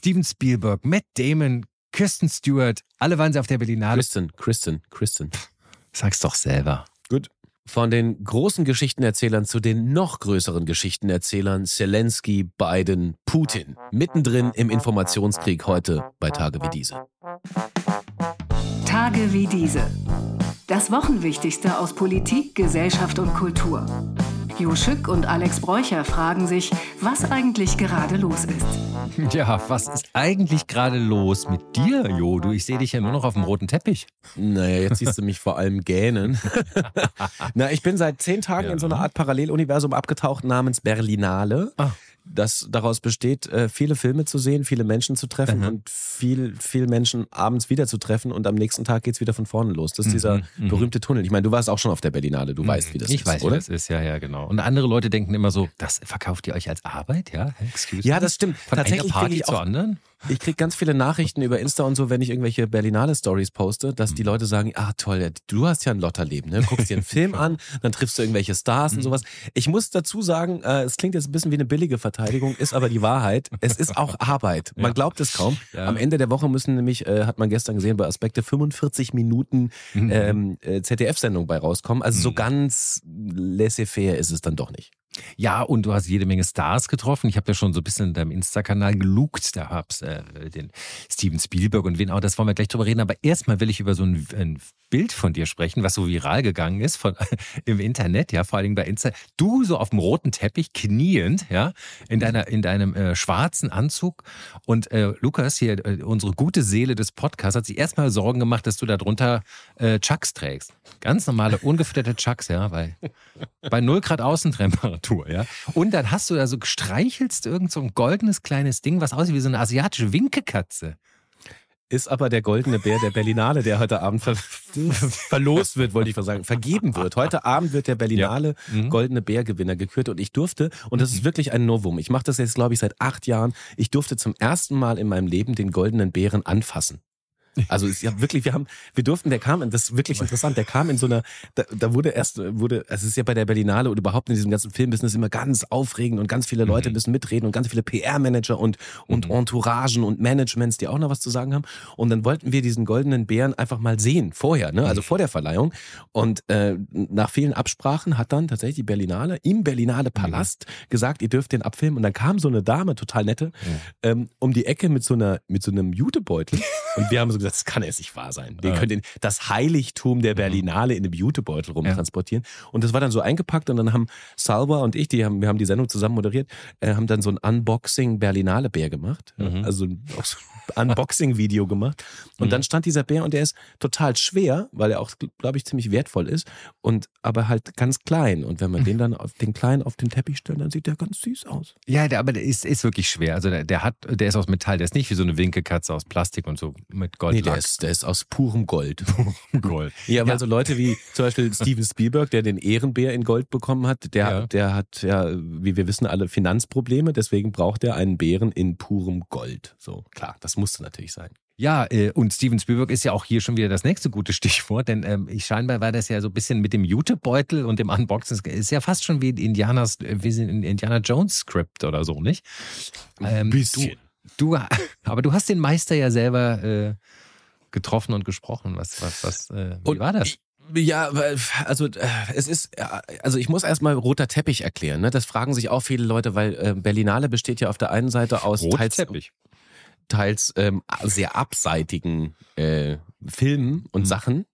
Steven Spielberg, Matt Damon, Kirsten Stewart, alle waren sie auf der Berlinale. Kristen, Kristen, Kristen. Sag's doch selber. Gut. Von den großen Geschichtenerzählern zu den noch größeren Geschichtenerzählern Zelensky, Biden, Putin. Mittendrin im Informationskrieg heute bei Tage wie diese. Tage wie diese. Das Wochenwichtigste aus Politik, Gesellschaft und Kultur. Jo Schück und Alex Bräucher fragen sich, was eigentlich gerade los ist. Ja, was ist eigentlich gerade los mit dir, Jo? Du, ich sehe dich ja nur noch auf dem roten Teppich. Naja, jetzt siehst du mich vor allem gähnen. Na, ich bin seit zehn Tagen Ja. in so einer Art Paralleluniversum abgetaucht namens Berlinale. Ah. Das daraus besteht, äh, viele Filme zu sehen, viele Menschen zu treffen Mhm. und viel, viel Menschen abends wieder zu treffen und am nächsten Tag geht's wieder von vorne los. Das ist dieser Mhm, berühmte Tunnel. Ich meine, du warst auch schon auf der Berlinale, du weißt, wie das ich ist, weiß, oder? wie das ist, ja, ja, genau. Und andere Leute denken immer so, das verkauft ihr euch als Arbeit, ja? Excuse Ja, das stimmt. Von Tatsächlich einer Party ich zur auch- anderen? Ich krieg ganz viele Nachrichten über Insta und so, wenn ich irgendwelche Berlinale Stories poste, dass Mhm. die Leute sagen, ah toll, du hast ja ein Lotterleben, ne? Guckst dir einen Film an, dann triffst du irgendwelche Stars Mhm. und sowas. Ich muss dazu sagen, äh, es klingt jetzt ein bisschen wie eine billige Verteidigung, ist aber die Wahrheit. Es ist auch Arbeit. Man glaubt es kaum. Am Ende der Woche müssen nämlich, äh, hat man gestern gesehen bei Aspekte, 45 Minuten Mhm. ähm, äh, ZDF-Sendung bei rauskommen. Also so ganz laissez-faire ist es dann doch nicht. Ja, und du hast jede Menge Stars getroffen. Ich habe ja schon so ein bisschen in deinem Insta-Kanal gelugt. Da hab's äh, den Steven Spielberg und wen auch. Das wollen wir gleich drüber reden. Aber erstmal will ich über so ein, ein Bild von dir sprechen, was so viral gegangen ist von, im Internet, ja, vor allen Dingen bei Insta. Du so auf dem roten Teppich kniend, ja, in deiner, in deinem äh, schwarzen Anzug. Und äh, Lukas hier, äh, unsere gute Seele des Podcasts, hat sich erstmal Sorgen gemacht, dass du da drunter äh, Chucks trägst. Ganz normale, ungefütterte Chucks, ja, bei, bei 0 Grad Außentemperatur, ja. Und dann hast du da so gestreichelst irgend so ein goldenes kleines Ding, was aussieht wie so eine asiatische Winkekatze. Ist aber der goldene Bär der Berlinale, der heute Abend ver verlost wird, wollte ich mal sagen, vergeben wird. Heute Abend wird der Berlinale Mhm. goldene Bärgewinner gekürt und ich durfte, und das ist wirklich ein Novum, ich mache das jetzt, glaube ich, seit acht Jahren, ich durfte zum ersten Mal in meinem Leben den goldenen Bären anfassen. Also ist ja wirklich, wir haben, wir durften, der kam, das ist wirklich interessant, der kam in so einer, da, da wurde erst, wurde, es ist ja bei der Berlinale oder überhaupt in diesem ganzen Filmbusiness immer ganz aufregend und ganz viele Leute müssen mitreden und ganz viele PR-Manager und, und Entouragen und Managements, die auch noch was zu sagen haben. Und dann wollten wir diesen goldenen Bären einfach mal sehen, vorher, ne? also vor der Verleihung. Und äh, nach vielen Absprachen hat dann tatsächlich die Berlinale im Berlinale Palast gesagt, ihr dürft den abfilmen. Und dann kam so eine Dame, total nette, ähm, um die Ecke mit so einer, mit so einem Jutebeutel. Und wir haben so gesagt, das kann jetzt nicht wahr sein. Wir Ja. können das Heiligtum der Berlinale in einem Jutebeutel rumtransportieren. Und das war dann so eingepackt und dann haben Salva und ich, die haben, wir haben die Sendung zusammen moderiert, äh, haben dann so ein Unboxing Berlinale Bär gemacht. Mhm. Also auch so ein Unboxing-Video gemacht. Und Mhm. dann stand dieser Bär und der ist total schwer, weil er auch, glaube ich, ziemlich wertvoll ist. Und aber halt ganz klein. Und wenn man den dann auf den kleinen auf den Teppich stellt, dann sieht der ganz süß aus. Ja, der, aber der ist, ist wirklich schwer. Also der, der hat, der ist aus Metall, der ist nicht wie so eine Winkekatze aus Plastik und so mit Gold. Nee, der ist, der ist aus purem Gold. Gold. Ja, weil Ja. so Leute wie zum Beispiel Steven Spielberg, der den Ehrenbär in Gold bekommen hat, der, Ja. der hat ja, wie wir wissen, alle Finanzprobleme, deswegen braucht er einen Bären in purem Gold. So, klar, das musste natürlich sein. Ja, äh, und Steven Spielberg ist ja auch hier schon wieder das nächste gute Stichwort, denn ähm, ich scheinbar war das ja so ein bisschen mit dem Jutebeutel und dem Unboxing, ist ja fast schon wie Indianas, äh, wie sie in Indiana Jones Script oder so, nicht? Ähm, bisschen. Du, du, aber du hast den Meister ja selber äh, getroffen und gesprochen. Was, was, was, äh, wie Und war das? Ja, also äh, es ist, äh, also ich muss erstmal roter Teppich erklären. Ne? Das fragen sich auch viele Leute, weil äh, Berlinale besteht ja auf der einen Seite aus Roter teils, Teppich. teils ähm, sehr abseitigen äh, Filmen und Mhm. Sachen.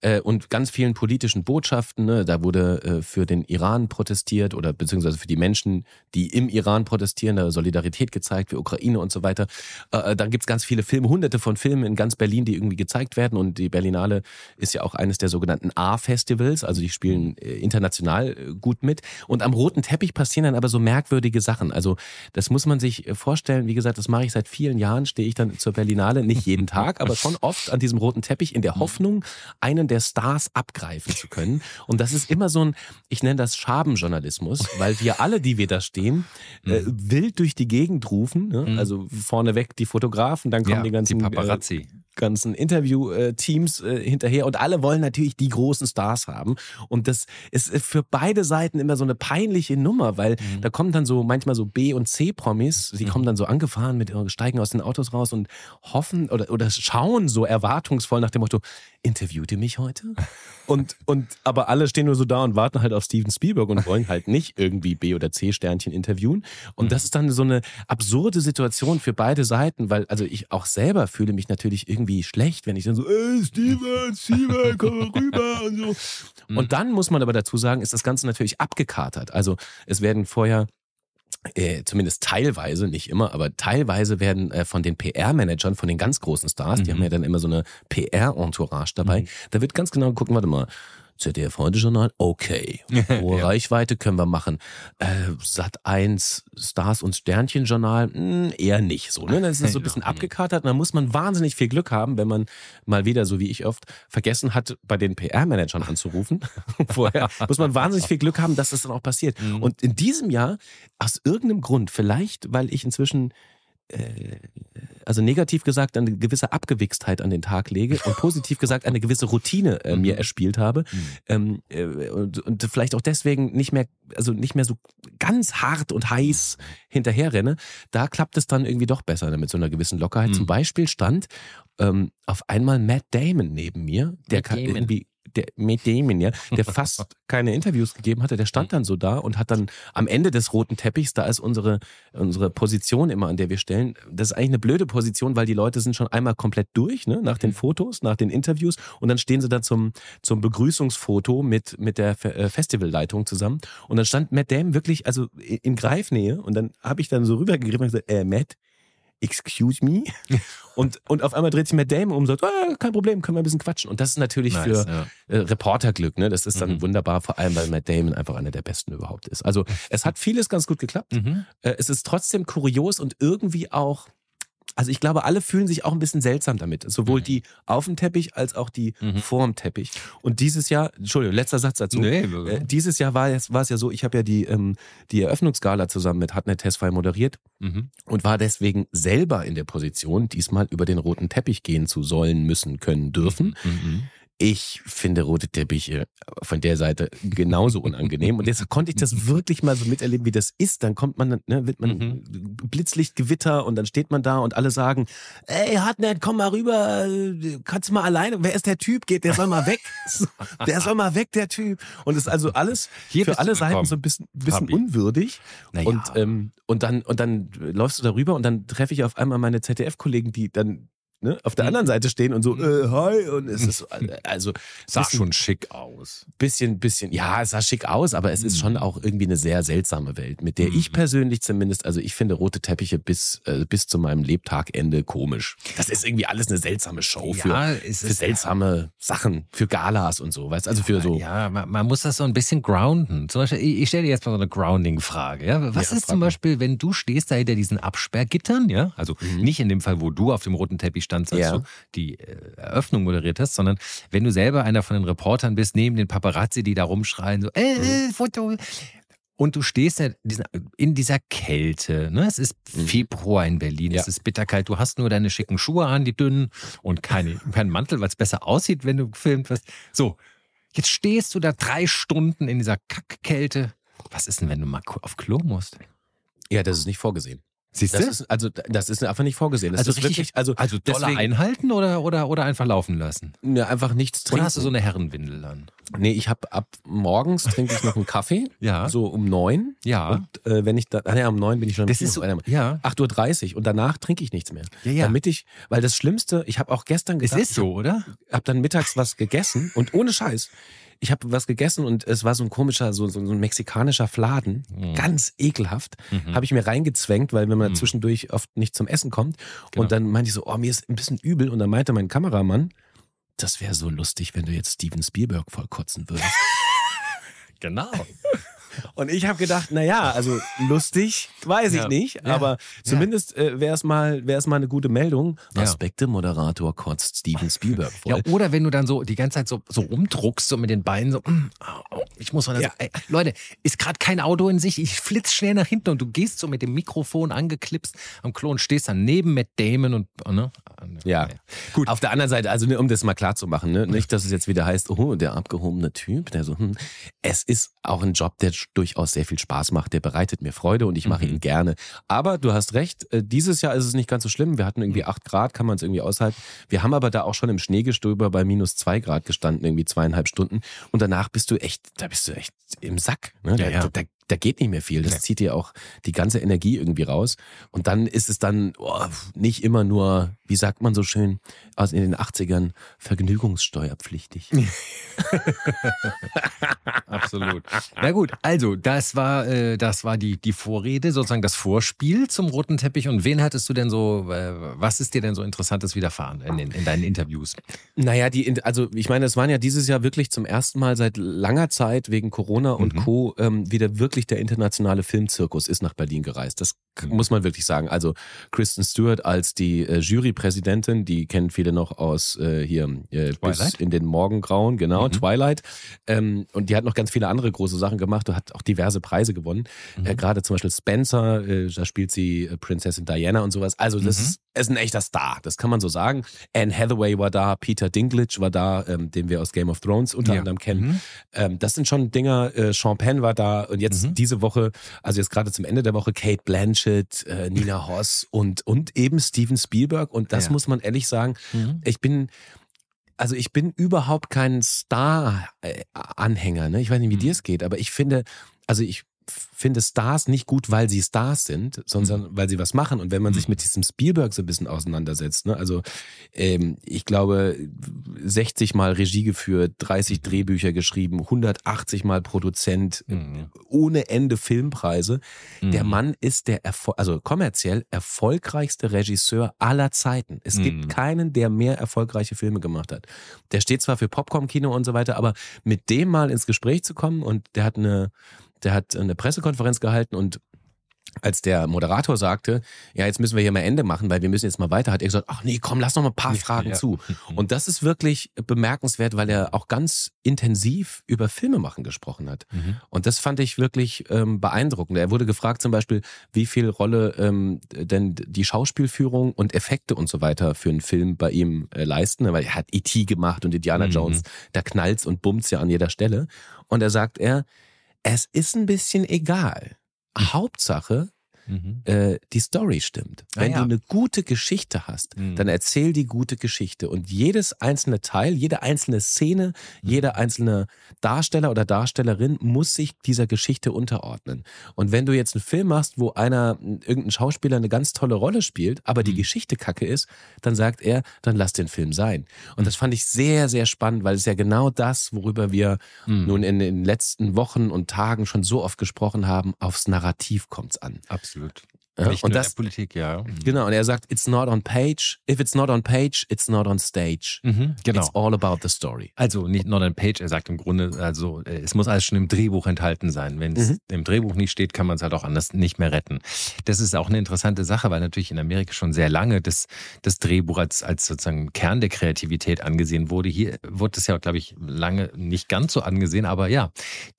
Äh, und ganz vielen politischen Botschaften. Ne? Da wurde äh, für den Iran protestiert oder beziehungsweise für die Menschen, die im Iran protestieren, da Solidarität gezeigt für Ukraine und so weiter. Äh, dann gibt's ganz viele Filme, hunderte von Filmen in ganz Berlin, die irgendwie gezeigt werden. Und die Berlinale ist ja auch eines der sogenannten A-Festivals, also die spielen äh, international äh, gut mit. Und am roten Teppich passieren dann aber so merkwürdige Sachen. Also das muss man sich äh, vorstellen. Wie gesagt, das mache ich seit vielen Jahren, stehe ich dann zur Berlinale, nicht jeden Tag, aber schon oft an diesem roten Teppich in der Hoffnung, einen der Stars abgreifen zu können. Und das ist immer so ein, ich nenne das Schabenjournalismus, weil wir alle, die wir da stehen, äh, wild durch die Gegend rufen. Ne? Also vorneweg die Fotografen, dann kommen Ja, die ganzen die Paparazzi. Äh, ganzen Interview-Teams äh, hinterher und alle wollen natürlich die großen Stars haben. Und das ist für beide Seiten immer so eine peinliche Nummer, weil mhm. da kommen dann so manchmal so B- und C-Promis, die mhm. kommen dann so angefahren mit, steigen aus den Autos raus und hoffen oder, oder schauen so erwartungsvoll nach dem Motto, interviewt ihr mich heute? Und, und aber alle stehen nur so da und warten halt auf Steven Spielberg und wollen halt nicht irgendwie B- oder C-Sternchen interviewen. Und das ist dann so eine absurde Situation für beide Seiten, weil also ich auch selber fühle mich natürlich irgendwie schlecht, wenn ich dann so, ey, Steven, Steven, komm rüber und so. Mhm. Und dann muss man aber dazu sagen, ist das Ganze natürlich abgekatert. Also es werden vorher äh, zumindest teilweise, nicht immer, aber teilweise werden äh, von den PR-Managern, von den ganz großen Stars, mhm. die haben ja dann immer so eine PR-Entourage dabei, mhm. da wird ganz genau geguckt, warte mal, ZDF Heute Journal, okay. Hohe ja. Reichweite können wir machen. Äh, Sat 1 Stars und Sternchen Journal, mh, hm, eher nicht so. Ne? Das ist so ein bisschen abgekatert. Und da muss man wahnsinnig viel Glück haben, wenn man mal wieder, so wie ich oft, vergessen hat, bei den PR-Managern anzurufen. Vorher muss man wahnsinnig viel Glück haben, dass das dann auch passiert. Mhm. Und in diesem Jahr, aus irgendeinem Grund, vielleicht, weil ich inzwischen also negativ gesagt eine gewisse Abgewichstheit an den Tag lege und positiv gesagt eine gewisse Routine äh, mir mhm. erspielt habe mhm. ähm, äh, und, und vielleicht auch deswegen nicht mehr also nicht mehr so ganz hart und heiß hinterher renne, da klappt es dann irgendwie doch besser mit so einer gewissen Lockerheit. Mhm. Zum Beispiel stand ähm, auf einmal Matt Damon neben mir, der kann irgendwie der mit Damon, ja, der fast keine Interviews gegeben hatte, der stand dann so da und hat dann am Ende des roten Teppichs, da ist unsere, unsere Position immer, an der wir stellen, das ist eigentlich eine blöde Position, weil die Leute sind schon einmal komplett durch, ne, nach den mhm. Fotos, nach den Interviews und dann stehen sie da zum, zum Begrüßungsfoto mit, mit der äh, Festivalleitung zusammen und dann stand Matt Damon wirklich, also in Greifnähe und dann habe ich dann so rübergegriffen und gesagt, äh, Matt, excuse me? Und, und auf einmal dreht sich Matt Damon um und sagt, ah, kein Problem, können wir ein bisschen quatschen. Und das ist natürlich nice, für ja. äh, Reporterglück, ne? Das ist dann mhm. wunderbar, vor allem weil Matt Damon einfach einer der besten überhaupt ist. Also es hat vieles ganz gut geklappt. Mhm. Äh, es ist trotzdem kurios und irgendwie auch also ich glaube, alle fühlen sich auch ein bisschen seltsam damit. Sowohl mhm. die auf dem Teppich als auch die mhm. vor dem Teppich. Und dieses Jahr, Entschuldigung, letzter Satz dazu. Nee, äh, dieses Jahr war es, war es ja so, ich habe ja die, ähm, die Eröffnungsgala zusammen mit Hartnett Testfrei moderiert mhm. und war deswegen selber in der Position, diesmal über den roten Teppich gehen zu sollen, müssen, können, dürfen. Mhm. Ich finde rote Teppiche von der Seite genauso unangenehm. Und deshalb konnte ich das wirklich mal so miterleben, wie das ist. Dann kommt man, ne, wird man mhm. Blitzlichtgewitter und dann steht man da und alle sagen, ey, Hartnett, komm mal rüber, kannst du mal alleine, wer ist der Typ? Geht, der soll mal weg. der soll mal weg, der Typ. Und es ist also alles Hier für alle Seiten so ein bisschen, bisschen unwürdig. Naja. Und, ähm, und dann, und dann läufst du darüber und dann treffe ich auf einmal meine ZDF-Kollegen, die dann ne, auf der mhm. anderen Seite stehen und so, mhm. äh, hi, und es ist, also. Sah schon schick aus. Bisschen, bisschen, ja, es sah schick aus, aber es ist schon mhm. auch irgendwie eine sehr seltsame Welt, mit der ich persönlich zumindest, also ich finde rote Teppiche bis, äh, bis zu meinem Lebtagende komisch. Das ist irgendwie alles eine seltsame Show für, ja, für seltsame ja. Sachen, für Galas und so, weißt also für so. Ja, man, man, muss das so ein bisschen grounden. Zum Beispiel, ich, ich stelle dir jetzt mal so eine Grounding-Frage, ja. Was ja, ist zum Beispiel, wenn du stehst da hinter diesen Absperrgittern, ja? Also mhm. nicht in dem Fall, wo du auf dem roten Teppich standst, als ja. du die äh, Eröffnung moderiert hast, sondern wenn du selber einer von den Reportern bist, neben den Paparazzi, die da rumschreien, so, äh, äh mhm. Foto. Und du stehst in dieser Kälte. Ne? Es ist mhm. Februar in Berlin, ja. es ist bitterkalt. Du hast nur deine schicken Schuhe an, die dünnen, und keine, keinen Mantel, weil es besser aussieht, wenn du gefilmt wirst. So, jetzt stehst du da drei Stunden in dieser Kackkälte. Was ist denn, wenn du mal auf Klo musst? Ja, das ist nicht vorgesehen. Siehst du? Das ist, also das ist einfach nicht vorgesehen. Das also ist richtig, wirklich, also, also Dollar deswegen, einhalten oder, oder, oder einfach laufen lassen? Ja, einfach nichts trinken. Oder hast du so eine Herrenwindel dann? Nee, ich habe ab morgens trinke ich noch einen Kaffee. ja. So um neun. Ja. Und äh, wenn ich da, ah, ja, um neun bin ich schon das ist so, ja. 8.30 Uhr und danach trinke ich nichts mehr. Ja, ja. Damit ich, weil das Schlimmste, ich habe auch gestern gedacht, Es ist so, oder? Hab dann mittags was gegessen und ohne Scheiß ich habe was gegessen und es war so ein komischer, so, so, so ein mexikanischer Fladen, mhm. ganz ekelhaft. Mhm. Habe ich mir reingezwängt, weil wenn man mhm. zwischendurch oft nicht zum Essen kommt. Genau. Und dann meinte ich so, oh, mir ist ein bisschen übel. Und dann meinte mein Kameramann, das wäre so lustig, wenn du jetzt Steven Spielberg vollkotzen würdest. genau. Und ich habe gedacht, na ja, also lustig, weiß ich ja. nicht, ja. aber zumindest äh, wäre es mal, wäre es mal eine gute Meldung. Aspekte-Moderator kotzt Steven Spielberg voll. Ja, oder wenn du dann so die ganze Zeit so, so rumdruckst, so mit den Beinen, so, mm, oh, ich muss mal das, ey, Leute, ist gerade kein Auto in sich, ich flitz schnell nach hinten und du gehst so mit dem Mikrofon angeklipst am Klo und stehst dann neben Matt Damon und, ne, Ja. Gut. Auf der anderen Seite, also ne, um das mal klar zu machen, ne? nicht, dass es jetzt wieder heißt, oh, der abgehobene Typ, der so, hm. es ist auch ein Job, der durchaus sehr viel Spaß macht, der bereitet mir Freude und ich mache mhm. ihn gerne. Aber du hast recht, äh, dieses Jahr ist es nicht ganz so schlimm. Wir hatten irgendwie acht Grad, kann man es irgendwie aushalten. Wir haben aber da auch schon im Schneegestöber bei minus zwei Grad gestanden, irgendwie zweieinhalb Stunden. Und danach bist du echt, da bist du echt im Sack. Ne? Ja, ja. Da, da, da geht nicht mehr viel. Das ja. zieht dir auch die ganze Energie irgendwie raus. Und dann ist es dann oh, nicht immer nur, wie sagt man so schön, aus in den 80ern, vergnügungssteuerpflichtig. Absolut. Na gut, also das war, äh, das war die, die Vorrede, sozusagen das Vorspiel zum roten Teppich. Und wen hattest du denn so, äh, was ist dir denn so Interessantes widerfahren in, in, in deinen Interviews? Naja, die, also ich meine, es waren ja dieses Jahr wirklich zum ersten Mal seit langer Zeit wegen Corona und mhm. Co. Ähm, wieder wirklich der internationale Filmzirkus ist nach Berlin gereist. Das mhm. muss man wirklich sagen. Also Kristen Stewart als die äh, Jurypräsidentin, die kennen viele noch aus äh, hier äh, bis in den Morgengrauen, genau, mhm. Twilight. Ähm, und die hat noch ganz viele andere große Sachen gemacht und hat auch diverse Preise gewonnen. Mhm. Äh, Gerade zum Beispiel Spencer, äh, da spielt sie äh, Prinzessin Diana und sowas. Also das mhm. ist, ist ein echter Star, das kann man so sagen. Anne Hathaway war da, Peter Dinklage war da, ähm, den wir aus Game of Thrones unter ja. anderem kennen. Mhm. Ähm, das sind schon Dinger. Äh, Sean Penn war da und jetzt mhm. diese Woche, also jetzt gerade zum Ende der Woche, Kate Blanchett, äh, Nina Hoss und, und eben Steven Spielberg. Und das ja. muss man ehrlich sagen, mhm. ich bin also ich bin überhaupt kein Star-Anhänger. Ne? Ich weiß nicht, wie mhm. dir es geht, aber ich finde, also ich finde Stars nicht gut, weil sie Stars sind, sondern mhm. weil sie was machen. Und wenn man sich mhm. mit diesem Spielberg so ein bisschen auseinandersetzt, ne, also ähm, ich glaube, 60 Mal Regie geführt, 30 mhm. Drehbücher geschrieben, 180 Mal Produzent, mhm. ohne Ende Filmpreise. Mhm. Der Mann ist der Erfol also kommerziell erfolgreichste Regisseur aller Zeiten. Es gibt mhm. keinen, der mehr erfolgreiche Filme gemacht hat. Der steht zwar für Popcorn-Kino und so weiter, aber mit dem mal ins Gespräch zu kommen und der hat eine der hat eine Pressekonferenz gehalten und als der Moderator sagte, ja, jetzt müssen wir hier mal Ende machen, weil wir müssen jetzt mal weiter, hat er gesagt, ach nee, komm, lass noch mal ein paar Fragen ja. zu. Und das ist wirklich bemerkenswert, weil er auch ganz intensiv über Filmemachen gesprochen hat. Mhm. Und das fand ich wirklich ähm, beeindruckend. Er wurde gefragt zum Beispiel, wie viel Rolle ähm, denn die Schauspielführung und Effekte und so weiter für einen Film bei ihm äh, leisten, weil er hat E.T. gemacht und Indiana mhm. Jones, da knallt's und bummt's ja an jeder Stelle. Und er sagt er, es ist ein bisschen egal. Hm. Hauptsache, mhm. äh, die Story stimmt. Ah, Wenn ja. du eine gute Geschichte hast, mhm. dann erzähl die gute Geschichte. Und jedes einzelne Teil, jede einzelne Szene, mhm. jeder einzelne Darsteller oder Darstellerin muss sich dieser Geschichte unterordnen. Und wenn du jetzt einen Film machst, wo einer, irgendein Schauspieler eine ganz tolle Rolle spielt, aber die mhm. Geschichte kacke ist, dann sagt er, dann lass den Film sein. Und das mhm. fand ich sehr, sehr spannend, weil es ja genau das, worüber wir mhm. nun in den letzten Wochen und Tagen schon so oft gesprochen haben, aufs Narrativ kommt's an. Absolut absolut. Ja, Nicht und das, Politik, ja. Mhm. Genau, und er sagt, it's not on page. If it's not on page, it's not on stage. Mhm, genau. It's all about the story. Also nicht not on page, er sagt im Grunde, also äh, es muss alles schon im Drehbuch enthalten sein. Wenn es mhm. im Drehbuch nicht steht, kann man es halt auch anders nicht mehr retten. Das ist auch eine interessante Sache, weil natürlich in Amerika schon sehr lange das, das Drehbuch als, als sozusagen Kern der Kreativität angesehen wurde. Hier wurde es ja, glaube ich, lange nicht ganz so angesehen, aber ja,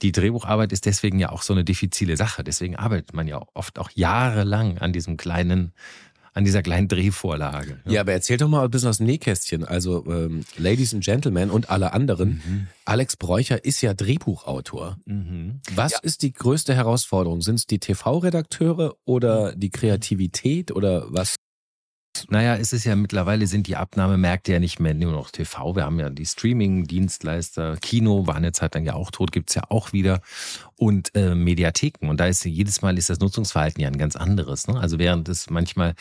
die Drehbucharbeit ist deswegen ja auch so eine diffizile Sache. Deswegen arbeitet man ja oft auch jahrelang an diesem kleinen an dieser kleinen Drehvorlage. Ja. ja, aber erzähl doch mal ein bisschen aus dem Nähkästchen. Also, ähm, Ladies and Gentlemen und alle anderen. Mhm. Alex Bräucher ist ja Drehbuchautor. Mhm. Was ja. ist die größte Herausforderung? Sind es die TV-Redakteure oder die Kreativität oder was? Naja, es ist ja mittlerweile sind die Abnahmemärkte ja nicht mehr nur noch TV. Wir haben ja die Streaming-Dienstleister, Kino war eine Zeit lang ja auch tot, gibt's ja auch wieder. Und äh, Mediatheken. Und da ist jedes Mal ist das Nutzungsverhalten ja ein ganz anderes. Ne? Also während es manchmal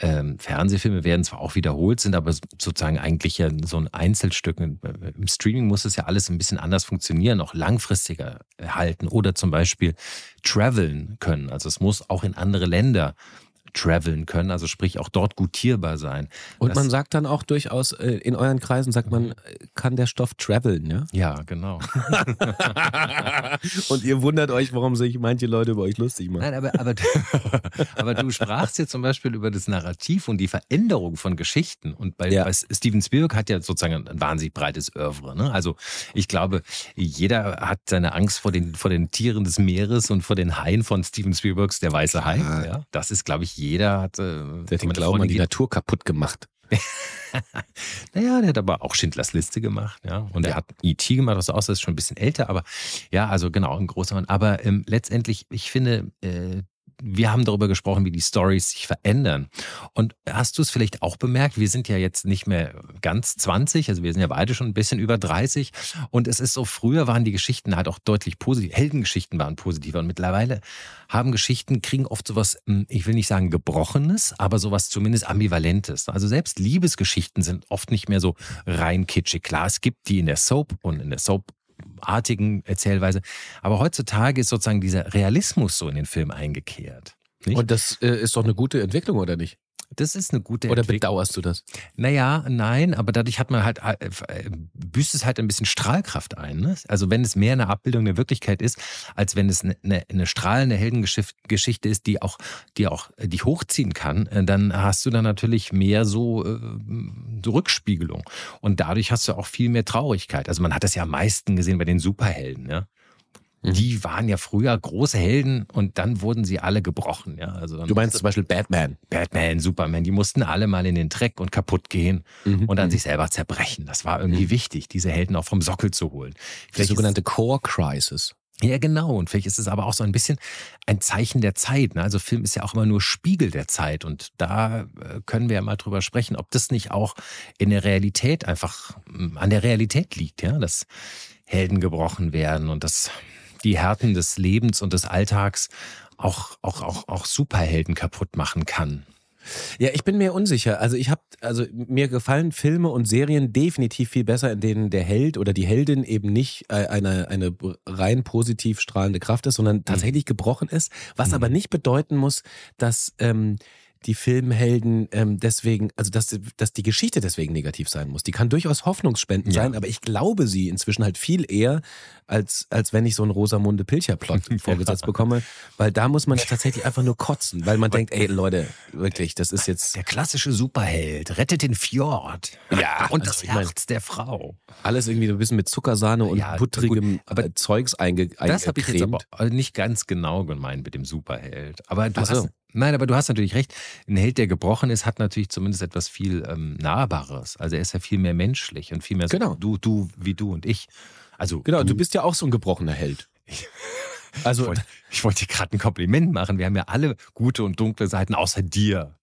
ähm, Fernsehfilme werden zwar auch wiederholt, sind aber sozusagen eigentlich ja so ein Einzelstück. Im Streaming muss es ja alles ein bisschen anders funktionieren, auch langfristiger halten oder zum Beispiel traveln können. Also es muss auch in andere Länder traveln können, also sprich auch dort gutierbar sein. Und das, man sagt dann auch durchaus, äh, in euren Kreisen sagt man, mhm. kann der Stoff traveln, ja? Ja, genau. Und ihr wundert euch, warum sich manche Leute über euch lustig machen. Nein, aber, aber, aber du sprachst jetzt zum Beispiel über das Narrativ und die Veränderung von Geschichten. Und bei, ja. bei Steven Spielberg hat ja sozusagen ein wahnsinnig breites Oeuvre. Ne? Also ich glaube, jeder hat seine Angst vor den, vor den Tieren des Meeres und vor den Haien von Steven Spielbergs Der Weiße Hai. Ja. Das ist, glaube ich, jeder hat. Äh, der hat den Glauben an die Natur kaputt gemacht. naja, der hat aber auch Schindlers Liste gemacht, ja. Und ja. er hat E.T. gemacht, aus, das ist schon ein bisschen älter, aber ja, also genau, ein großer Mann. Aber ähm, letztendlich, ich finde, äh, wir haben darüber gesprochen, wie die Stories sich verändern. Und hast du es vielleicht auch bemerkt? Wir sind ja jetzt nicht mehr ganz 20, also wir sind ja beide schon ein bisschen über 30. Und es ist so, früher waren die Geschichten halt auch deutlich positiv. Heldengeschichten waren positiver. Und mittlerweile haben Geschichten, kriegen oft sowas, hm, ich will nicht sagen gebrochenes, aber sowas zumindest ambivalentes. Also selbst Liebesgeschichten sind oft nicht mehr so rein kitschig. Klar, es gibt die in der Soap und in der Soap artigen Erzählweise. Aber heutzutage ist sozusagen dieser Realismus so in den Film eingekehrt. Nicht? Und das äh, ist doch eine gute Entwicklung, oder nicht? Das ist eine gute Oder bedauerst du das? Naja, nein, aber dadurch hat man halt, äh, äh, büßt es halt ein bisschen Strahlkraft ein. Ne? Also wenn es mehr eine Abbildung der Wirklichkeit ist, als wenn es eine, eine, eine strahlende Heldengeschichte ist, die auch, die auch äh, dich hochziehen kann, dann hast du dann natürlich mehr so, so Rückspiegelung. Und dadurch hast du auch viel mehr Traurigkeit. Also man hat das ja am meisten gesehen bei den Superhelden, ja. Mhm. Die waren ja früher große Helden und dann wurden sie alle gebrochen. Ja, also du meinst zum Beispiel Batman? Batman, Superman, die mussten alle mal in den Dreck und kaputt gehen mhm. und dann mhm. sich selber zerbrechen. Das war irgendwie mhm. wichtig, diese Helden auch vom Sockel zu holen. Vielleicht Die sogenannte Core Crisis. Ja, genau. Und vielleicht ist es aber auch so ein bisschen ein Zeichen der Zeit. Ne? Also Film ist ja auch immer nur Spiegel der Zeit. Und da äh, können wir ja mal drüber sprechen, ob das nicht auch in der Realität einfach mm, an der Realität liegt, ja, dass Helden gebrochen werden und das die Härten des Lebens und des Alltags auch, auch, auch, auch Superhelden kaputt machen kann. Ja, ich bin mir unsicher. Also ich habe, also mir gefallen Filme und Serien definitiv viel besser, in denen der Held oder die Heldin eben nicht äh, eine, eine rein positiv strahlende Kraft ist, sondern mhm. tatsächlich gebrochen ist. Was mhm. aber nicht bedeuten muss, dass ähm, die Filmhelden ähm, deswegen, also dass, dass die Geschichte deswegen negativ sein muss. Die kann durchaus hoffnungsspendend ja. sein, aber ich glaube sie inzwischen halt viel eher, als, als wenn ich so einen Rosamunde Pilcher-Plot vorgesetzt bekomme, weil da muss man tatsächlich einfach nur kotzen, weil man denkt, ey Leute, wirklich, das ist jetzt... Der klassische Superheld, rettet den Fjord. Ja. Und das also, Herz der Frau. Alles irgendwie ein bisschen mit Zuckersahne und ja, buttrigem aber äh, Zeugs einge Das habe ich jetzt aber nicht ganz genau gemeint mit dem Superheld. Aber du so. hast Nein, aber du hast natürlich recht. Ein Held, der gebrochen ist, hat natürlich zumindest etwas viel ähm, Nahbares. Also er ist ja viel mehr menschlich und viel mehr genau. so du, du, wie du und ich. Also genau, du, du bist ja auch so ein gebrochener Held. also ich wollte, ich wollte dir gerade ein Kompliment machen. Wir haben ja alle gute und dunkle Seiten außer dir.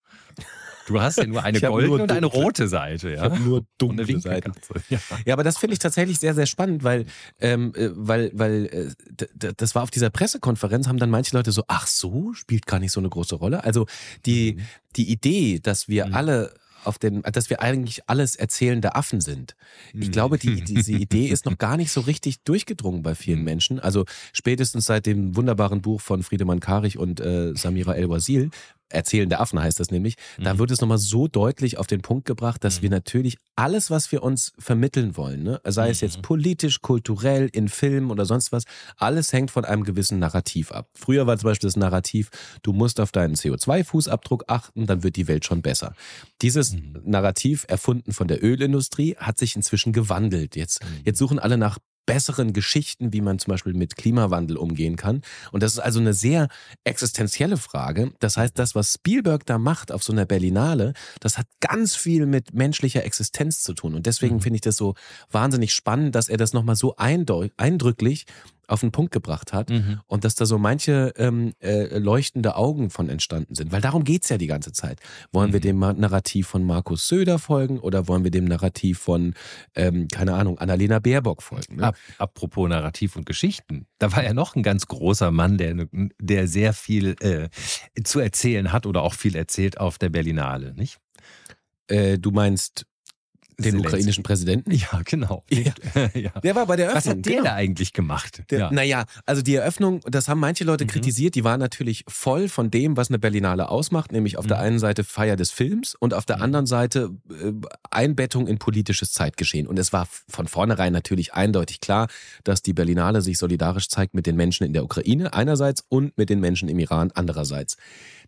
Du hast ja nur eine goldene und eine rote Seite. Ja? Ich habe nur dunkle Seiten. Ja. ja. aber das finde ich tatsächlich sehr, sehr spannend, weil, ähm, äh, weil, weil äh, das war auf dieser Pressekonferenz, haben dann manche Leute so, ach so, spielt gar nicht so eine große Rolle. Also die, mhm. die Idee, dass wir mhm. alle auf den, dass wir eigentlich alles erzählende Affen sind. Ich hm. glaube, die, diese Idee ist noch gar nicht so richtig durchgedrungen bei vielen hm. Menschen. Also spätestens seit dem wunderbaren Buch von Friedemann Karich und äh, Samira El-Wazil Erzählende Affen heißt das nämlich. Mhm. Da wird es nochmal so deutlich auf den Punkt gebracht, dass mhm. wir natürlich alles, was wir uns vermitteln wollen, ne, sei es jetzt mhm. politisch, kulturell, in Filmen oder sonst was, alles hängt von einem gewissen Narrativ ab. Früher war zum Beispiel das Narrativ, du musst auf deinen CO2-Fußabdruck achten, dann wird die Welt schon besser. Dieses mhm. Narrativ, erfunden von der Ölindustrie, hat sich inzwischen gewandelt. Jetzt, mhm. jetzt suchen alle nach besseren Geschichten, wie man zum Beispiel mit Klimawandel umgehen kann. Und das ist also eine sehr existenzielle Frage. Das heißt, das, was Spielberg da macht auf so einer Berlinale, das hat ganz viel mit menschlicher Existenz zu tun. Und deswegen mhm. finde ich das so wahnsinnig spannend, dass er das nochmal so eindrücklich auf den Punkt gebracht hat mhm. und dass da so manche ähm, äh, leuchtende Augen von entstanden sind. Weil darum geht's ja die ganze Zeit. Wollen mhm. wir dem Narrativ von Markus Söder folgen oder wollen wir dem Narrativ von, ähm, keine Ahnung, Annalena Baerbock folgen? Ne? apropos Narrativ und Geschichten. Da war ja noch ein ganz großer Mann, der, der sehr viel äh, zu erzählen hat oder auch viel erzählt auf der Berlinale, nicht? Äh, du meinst den Zelensky. ukrainischen Präsidenten? Ja, genau. Ja. ja. Der war bei der Eröffnung. Was hat der genau. da eigentlich gemacht? Der, ja. Naja, also die Eröffnung, das haben manche Leute mhm. kritisiert, die war natürlich voll von dem, was eine Berlinale ausmacht, nämlich auf mhm. der einen Seite Feier des Films und auf der mhm. anderen Seite äh, Einbettung in politisches Zeitgeschehen. Und es war von vornherein natürlich eindeutig klar, dass die Berlinale sich solidarisch zeigt mit den Menschen in der Ukraine einerseits und mit den Menschen im Iran andererseits.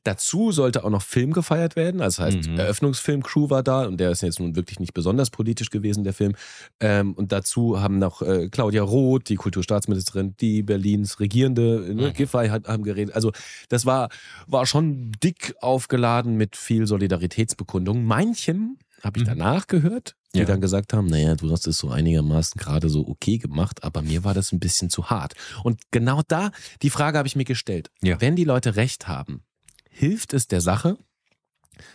Dazu sollte auch noch Film gefeiert werden. Also das heißt, mhm. Eröffnungsfilm-Crew war da und der ist jetzt nun wirklich nicht besonders politisch gewesen, der Film. Ähm, und dazu haben noch äh, Claudia Roth, die Kulturstaatsministerin, die Berlins Regierende, ne, mhm. Giffey hat, haben geredet. Also das war, war schon dick aufgeladen mit viel Solidaritätsbekundung. Manchem habe ich Mhm. danach gehört, die Ja. dann gesagt haben, naja, du hast es so einigermaßen gerade so okay gemacht, aber mir war das ein bisschen zu hart. Und genau da, die Frage habe ich mir gestellt. Ja. Wenn die Leute recht haben, hilft es der Sache,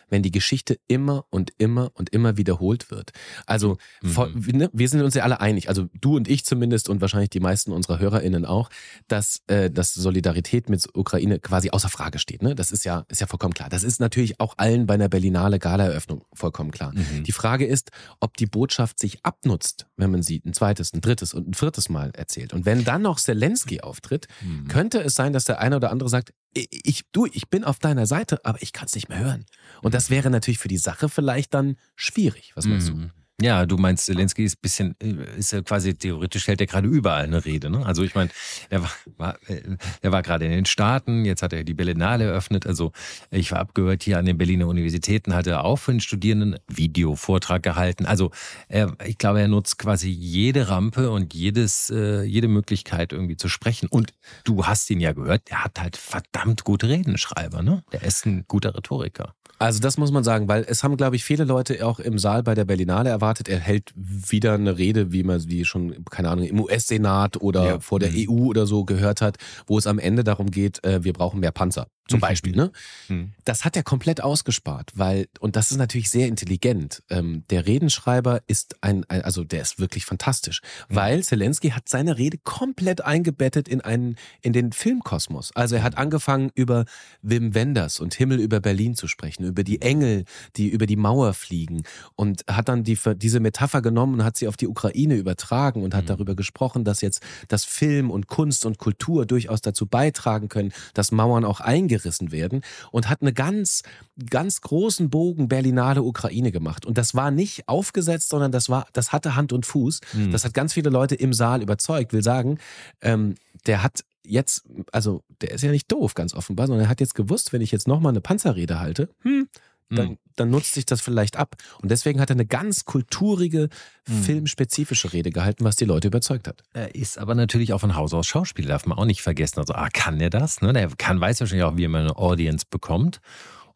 wenn die Geschichte immer und immer und immer wiederholt wird. Also Mhm. ne, wir sind uns ja alle einig, also du und ich zumindest und wahrscheinlich die meisten unserer HörerInnen auch, dass, äh, dass Solidarität mit Ukraine quasi außer Frage steht. Ne? Das ist ja, ist ja vollkommen klar. Das ist natürlich auch allen bei einer Berlinale Gala-Eröffnung vollkommen klar. Mhm. Die Frage ist, ob die Botschaft sich abnutzt, wenn man sie ein zweites, ein drittes und ein viertes Mal erzählt. Und wenn dann noch Zelensky auftritt, Mhm. könnte es sein, dass der eine oder andere sagt, ich, du, ich bin auf deiner Seite, aber ich kann es nicht mehr hören. Und das wäre natürlich für die Sache vielleicht dann schwierig. Was meinst du? Ja, du meinst, Zelensky ist bisschen, äh, ist ja quasi theoretisch hält er gerade überall eine Rede. Ne? Also ich meine, er war, war, äh, er war gerade in den Staaten, jetzt hat er die Berlinale eröffnet. Also ich war abgehört hier an den Berliner Universitäten, hat er auch für den Studierenden Videovortrag gehalten. Also er, ich glaube, er nutzt quasi jede Rampe und jedes, äh, jede Möglichkeit irgendwie zu sprechen. Und du hast ihn ja gehört, der hat halt verdammt gute Redenschreiber. Ne? Der ist ein guter Rhetoriker. Also das muss man sagen, weil es haben, glaube ich, viele Leute auch im Saal bei der Berlinale erwartet, er hält wieder eine Rede, wie man die schon, keine Ahnung, im US-Senat oder Ja. vor der Mhm. EU oder so gehört hat, wo es am Ende darum geht, äh, wir brauchen mehr Panzer. Zum Mhm. Beispiel, ne? Mhm. Das hat er komplett ausgespart, weil, und das ist natürlich sehr intelligent, ähm, der Redenschreiber ist ein, ein, also der ist wirklich fantastisch, weil Zelensky hat seine Rede komplett eingebettet in einen, in den Filmkosmos. Also er hat angefangen über Wim Wenders und Himmel über Berlin zu sprechen, über die Engel, die über die Mauer fliegen und hat dann die, diese Metapher genommen und hat sie auf die Ukraine übertragen und hat Mhm. darüber gesprochen, dass jetzt das Film und Kunst und Kultur durchaus dazu beitragen können, dass Mauern auch eingerissen werden und hat eine ganz, ganz großen Bogen Berlinale Ukraine gemacht. Und das war nicht aufgesetzt, sondern das war, das hatte Hand und Fuß. Mhm. Das hat ganz viele Leute im Saal überzeugt. Will sagen, ähm, der hat jetzt, also der ist ja nicht doof, ganz offenbar, sondern er hat jetzt gewusst, wenn ich jetzt nochmal eine Panzerrede halte, hm, dann, Mhm. dann nutzt sich das vielleicht ab. Und deswegen hat er eine ganz kulturige, Mhm. filmspezifische Rede gehalten, was die Leute überzeugt hat. Er ist aber natürlich auch von Haus aus Schauspieler, darf man auch nicht vergessen. Also, ah, kann er das? Ne? Der kann, weiß wahrscheinlich auch, wie man eine Audience bekommt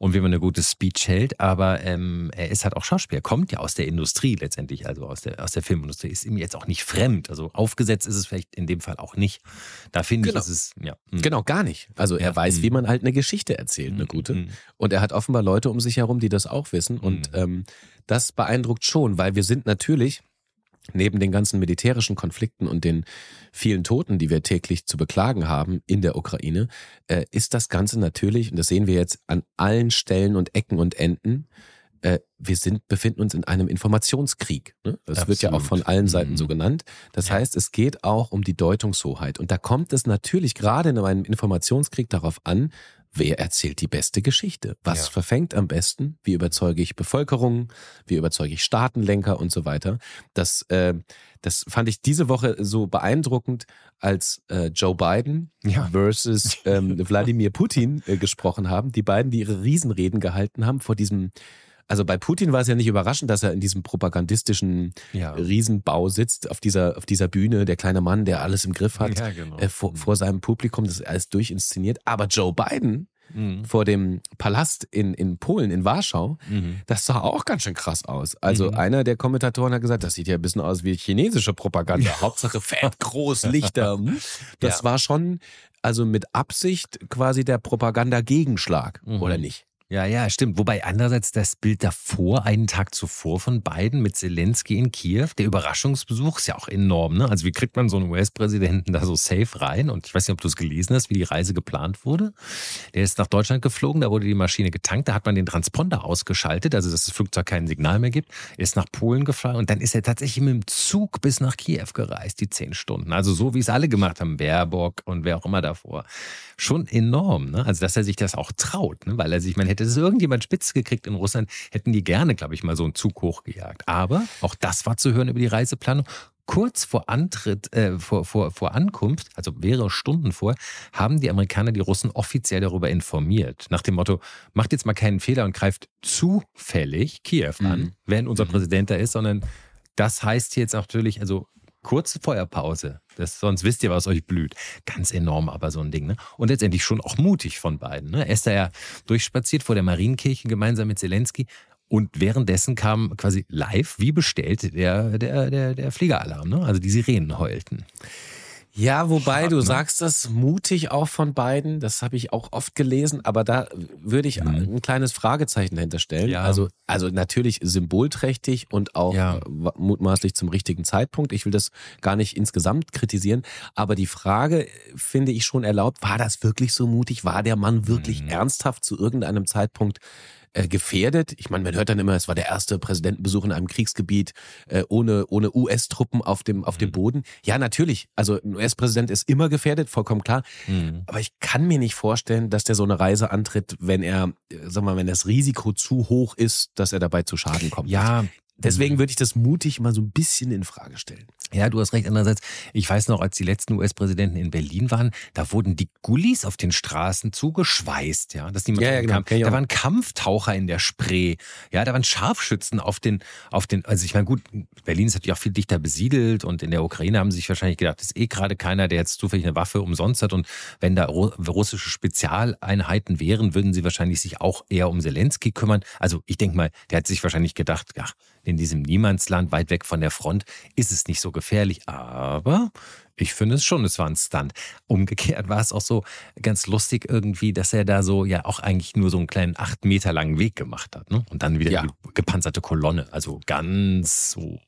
und wie man eine gute Speech hält, aber ähm, er ist halt auch Schauspieler, kommt ja aus der Industrie letztendlich, also aus der, aus der Filmindustrie, ist ihm jetzt auch nicht fremd. Also aufgesetzt ist es vielleicht in dem Fall auch nicht. Da finde Genau. ich, ist es, ja. hm. Genau, gar nicht. Also er Ja. weiß, Mhm. wie man halt eine Geschichte erzählt, eine gute. Mhm. Und er hat offenbar Leute um sich herum, die das auch wissen. Und Mhm. ähm, das beeindruckt schon, weil wir sind natürlich neben den ganzen militärischen Konflikten und den vielen Toten, die wir täglich zu beklagen haben in der Ukraine, äh, ist das Ganze natürlich, und das sehen wir jetzt an allen Stellen und Ecken und Enden, äh, wir sind, befinden uns in einem Informationskrieg. Ne? Das wird ja auch Absolut. von allen Seiten Mhm. so genannt. Das Ja. heißt, es geht auch um die Deutungshoheit. Und da kommt es natürlich gerade in einem Informationskrieg darauf an, wer erzählt die beste Geschichte? Was Ja. verfängt am besten? Wie überzeuge ich Bevölkerung? Wie überzeuge ich Staatenlenker und so weiter? Das, äh, das fand ich diese Woche so beeindruckend, als äh, Joe Biden Ja. versus ähm, Wladimir Putin äh, gesprochen haben. Die beiden, die ihre Riesenreden gehalten haben vor diesem also bei Putin war es ja nicht überraschend, dass er in diesem propagandistischen Ja. Riesenbau sitzt, auf dieser, auf dieser Bühne, der kleine Mann, der alles im Griff hat, Ja, genau. äh, vor, vor seinem Publikum, das ist alles durchinszeniert. Aber Joe Biden Mhm. vor dem Palast in, in Polen, in Warschau, Mhm. das sah auch ganz schön krass aus. Also Mhm. einer der Kommentatoren hat gesagt, das sieht ja ein bisschen aus wie chinesische Propaganda. Hauptsache fett, groß, Lichter. Das Ja. war schon, also mit Absicht quasi der Propaganda-Gegenschlag, Mhm. oder nicht? Ja, ja, stimmt. Wobei andererseits das Bild davor, einen Tag zuvor von Biden mit Zelensky in Kiew, der Überraschungsbesuch ist ja auch enorm. Ne? Also wie kriegt man so einen US-Präsidenten da so safe rein? Und ich weiß nicht, ob du es gelesen hast, wie die Reise geplant wurde. Der ist nach Deutschland geflogen, da wurde die Maschine getankt, da hat man den Transponder ausgeschaltet, also dass das Flugzeug kein Signal mehr gibt, ist nach Polen geflogen und dann ist er tatsächlich mit dem Zug bis nach Kiew gereist, die zehn Stunden. Also so, wie es alle gemacht haben, Baerbock und wer auch immer davor. Schon enorm, ne? Also dass er sich das auch traut, ne? weil er sich, man hätte es irgendjemand spitz gekriegt in Russland, hätten die gerne, glaube ich, mal so einen Zug hochgejagt. Aber auch das war zu hören über die Reiseplanung. Kurz vor Antritt, äh, vor, vor, vor Ankunft, also mehrere Stunden vor, haben die Amerikaner die Russen offiziell darüber informiert. Nach dem Motto, macht jetzt mal keinen Fehler und greift zufällig Kiew an, Mhm. wenn unser Mhm. Präsident da ist, sondern das heißt jetzt natürlich, also kurze Feuerpause. Das, sonst wisst ihr, was euch blüht. Ganz enorm aber so ein Ding. Ne? Und letztendlich schon auch mutig von beiden. Ne? Er ist da ja durchspaziert vor der Marienkirche gemeinsam mit Zelensky. Und währenddessen kam quasi live, wie bestellt, der, der, der, der Fliegeralarm, ne? also die Sirenen heulten. Ja, wobei Hart, du ne? sagst das mutig auch von beiden, das habe ich auch oft gelesen, aber da würde ich Mhm. ein kleines Fragezeichen dahinter stellen. Ja. Also, also natürlich symbolträchtig und auch Ja. äh, mutmaßlich zum richtigen Zeitpunkt. Ich will das gar nicht insgesamt kritisieren, aber die Frage äh, finde ich schon erlaubt, war das wirklich so mutig? War der Mann wirklich Mhm. ernsthaft zu irgendeinem Zeitpunkt äh, gefährdet. Ich meine, man hört dann immer, es war der erste Präsidentenbesuch in einem Kriegsgebiet äh, ohne, ohne US-Truppen auf dem, auf dem Mhm. Boden. Ja, natürlich. Also ein US-Präsident ist immer gefährdet, vollkommen klar. Mhm. Aber ich kann mir nicht vorstellen, dass der so eine Reise antritt, wenn er, äh, sag mal, wenn das Risiko zu hoch ist, dass er dabei zu Schaden kommt. Ja, Deswegen würde ich das mutig mal so ein bisschen in Frage stellen. Ja, du hast recht. Andererseits, ich weiß noch, als die letzten US-Präsidenten in Berlin waren, da wurden die Gullis auf den Straßen zugeschweißt, ja, dass niemand Ja, ja, genau. kam. Da waren Kampftaucher in der Spree, ja, da waren Scharfschützen auf den, auf den, also ich meine, gut, Berlin ist natürlich auch viel dichter besiedelt und in der Ukraine haben sie sich wahrscheinlich gedacht, das ist eh gerade keiner, der jetzt zufällig eine Waffe umsonst hat und wenn da ru- russische Spezialeinheiten wären, würden sie wahrscheinlich sich auch eher um Zelensky kümmern. Also ich denke mal, der hat sich wahrscheinlich gedacht, ach, in diesem Niemandsland, weit weg von der Front, ist es nicht so gefährlich. Aber ich finde es schon, es war ein Stunt. Umgekehrt war es auch so ganz lustig irgendwie, dass er da so ja auch eigentlich nur so einen kleinen acht Meter langen Weg gemacht hat. Ne? Und dann wieder Ja. die gepanzerte Kolonne. Also ganz so,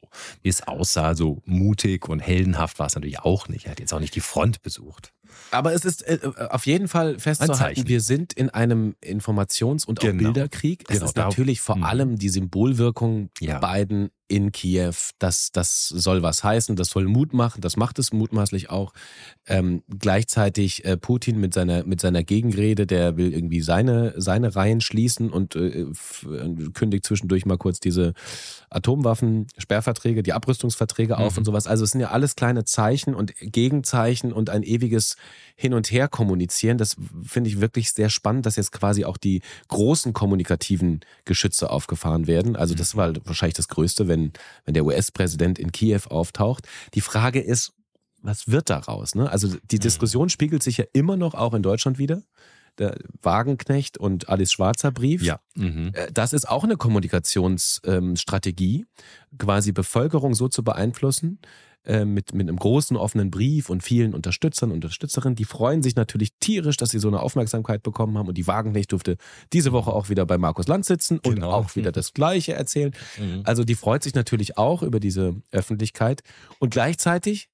wie es aussah, so mutig und heldenhaft war es natürlich auch nicht. Er hat jetzt auch nicht die Front besucht. Aber es ist äh, auf jeden Fall festzuhalten, wir sind in einem Informations- und auch Genau. Bilderkrieg. Es Genau, ist natürlich vor Mhm. allem die Symbolwirkung Ja. Biden in Kiew. Das, das soll was heißen, das soll Mut machen, das macht es mutmaßlich auch. Ähm, gleichzeitig äh, Putin mit seiner, mit seiner Gegenrede, der will irgendwie seine, seine Reihen schließen und äh, äh, kündigt zwischendurch mal kurz diese Atomwaffen-Sperrverträge, die Abrüstungsverträge auf Mhm. und sowas. Also es sind ja alles kleine Zeichen und Gegenzeichen und ein ewiges Hin und Her kommunizieren. Das finde ich wirklich sehr spannend, dass jetzt quasi auch die großen kommunikativen Geschütze aufgefahren werden. Also das war wahrscheinlich das Größte, wenn, wenn der US-Präsident in Kiew auftaucht. Die Frage ist, was wird daraus? Ne? Also die Diskussion spiegelt sich ja immer noch auch in Deutschland wieder. Der Wagenknecht und Alice Schwarzer Brief. Mhm. Äh, Das ist auch eine Kommunikationsstrategie, quasi Bevölkerung so zu beeinflussen, äh, mit, mit einem großen offenen Brief und vielen Unterstützern und Unterstützerinnen. Die freuen sich natürlich tierisch, dass sie so eine Aufmerksamkeit bekommen haben. Und die Wagenknecht durfte diese Woche auch wieder bei Markus Land sitzen und Genau. auch wieder das Gleiche erzählen. Mhm. Also die freut sich natürlich auch über diese Öffentlichkeit. Und gleichzeitig,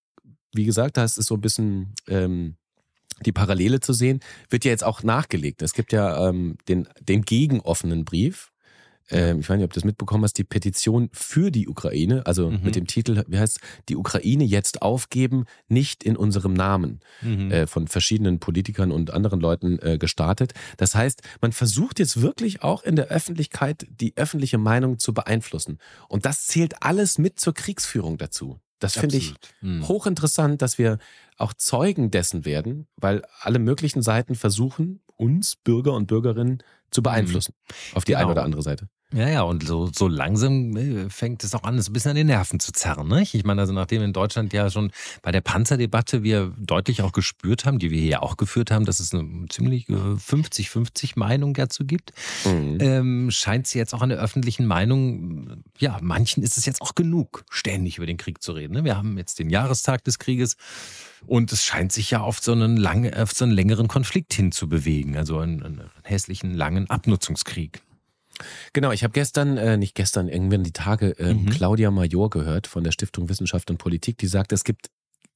wie gesagt, da ist es so ein bisschen ähm, die Parallele zu sehen, wird ja jetzt auch nachgelegt. Es gibt ja ähm, den, den gegenoffenen Brief. Ähm, ich weiß nicht, ob du das mitbekommen hast, die Petition für die Ukraine, also Mhm. mit dem Titel, wie heißt die Ukraine jetzt aufgeben, nicht in unserem Namen, Mhm. äh, von verschiedenen Politikern und anderen Leuten äh, gestartet. Das heißt, man versucht jetzt wirklich auch in der Öffentlichkeit die öffentliche Meinung zu beeinflussen. Und das zählt alles mit zur Kriegsführung dazu. Das finde ich. Mhm. hochinteressant, dass wir auch Zeugen dessen werden, weil alle möglichen Seiten versuchen, uns Bürger und Bürgerinnen zu beeinflussen. Auf die Genau. eine oder andere Seite. Ja, ja, und so, so langsam äh, fängt es auch an, so ein bisschen an den Nerven zu zerren. Nicht? Ich meine, also nachdem in Deutschland ja schon bei der Panzerdebatte wir deutlich auch gespürt haben, die wir hier auch geführt haben, dass es eine ziemlich äh, 50-50 Meinung dazu gibt, Mhm. ähm, scheint es jetzt auch an der öffentlichen Meinung, ja, manchen ist es jetzt auch genug, ständig über den Krieg zu reden. ne? Wir haben jetzt den Jahrestag des Krieges und es scheint sich ja auf so einen, lange, auf so einen längeren Konflikt hinzubewegen, also einen, einen hässlichen, langen Abnutzungskrieg. Genau, ich habe gestern, äh, nicht gestern, irgendwann die Tage, ähm, Mhm. Claudia Major gehört von der Stiftung Wissenschaft und Politik, die sagt, es gibt,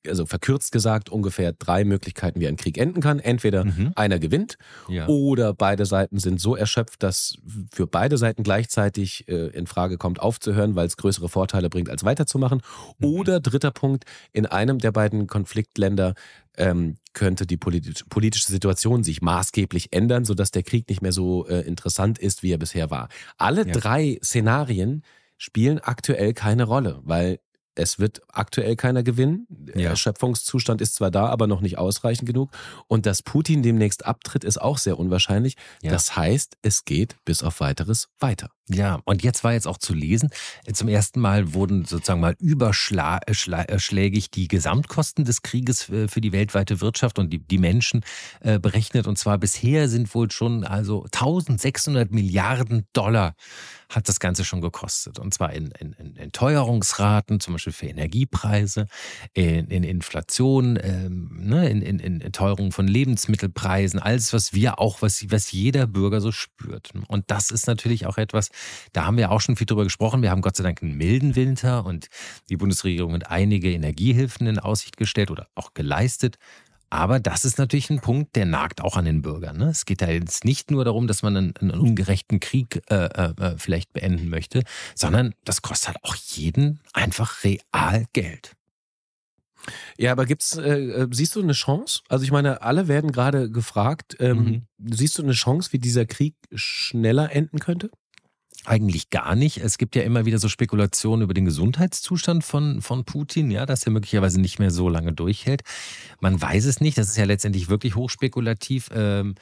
also verkürzt gesagt, ungefähr drei Möglichkeiten, wie ein Krieg enden kann. Entweder Mhm. einer gewinnt Ja. oder beide Seiten sind so erschöpft, dass für beide Seiten gleichzeitig äh, in Frage kommt, aufzuhören, weil es größere Vorteile bringt, als weiterzumachen. Mhm. Oder dritter Punkt, in einem der beiden Konfliktländer ähm, könnte die politisch, politische Situation sich maßgeblich ändern, sodass der Krieg nicht mehr so äh, interessant ist, wie er bisher war. Alle Ja. drei Szenarien spielen aktuell keine Rolle, weil es wird aktuell keiner gewinnen. Der Ja. Erschöpfungszustand ist zwar da, aber noch nicht ausreichend genug. Und dass Putin demnächst abtritt, ist auch sehr unwahrscheinlich. Ja. Das heißt, es geht bis auf weiteres weiter. Ja, und jetzt war jetzt auch zu lesen, zum ersten Mal wurden sozusagen mal überschlägig die Gesamtkosten des Krieges für die weltweite Wirtschaft und die, die Menschen äh, berechnet. Und zwar bisher sind wohl schon also 1600 Milliarden Dollar hat das Ganze schon gekostet. Und zwar in, in, in Teuerungsraten, zum Beispiel für Energiepreise, in, in Inflation, ähm, ne, in, in, in Teuerung von Lebensmittelpreisen, alles, was wir auch, was, was jeder Bürger so spürt. Und das ist natürlich auch etwas, da haben wir auch schon viel drüber gesprochen. Wir haben Gott sei Dank einen milden Winter und die Bundesregierung hat einige Energiehilfen in Aussicht gestellt oder auch geleistet. Aber das ist natürlich ein Punkt, der nagt auch an den Bürgern. Ne? Es geht da jetzt nicht nur darum, dass man einen, einen ungerechten Krieg äh, äh, äh, vielleicht beenden möchte, sondern das kostet halt auch jeden einfach real Geld. Ja, aber gibt's, äh, äh, siehst du eine Chance? Also ich meine, alle werden gerade gefragt, ähm, mhm. siehst du eine Chance, wie dieser Krieg schneller enden könnte? Eigentlich gar nicht. Es gibt ja immer wieder so Spekulationen über den Gesundheitszustand von, von Putin, ja, dass er möglicherweise nicht mehr so lange durchhält. Man weiß es nicht. Das ist ja letztendlich wirklich hochspekulativ. Ähm,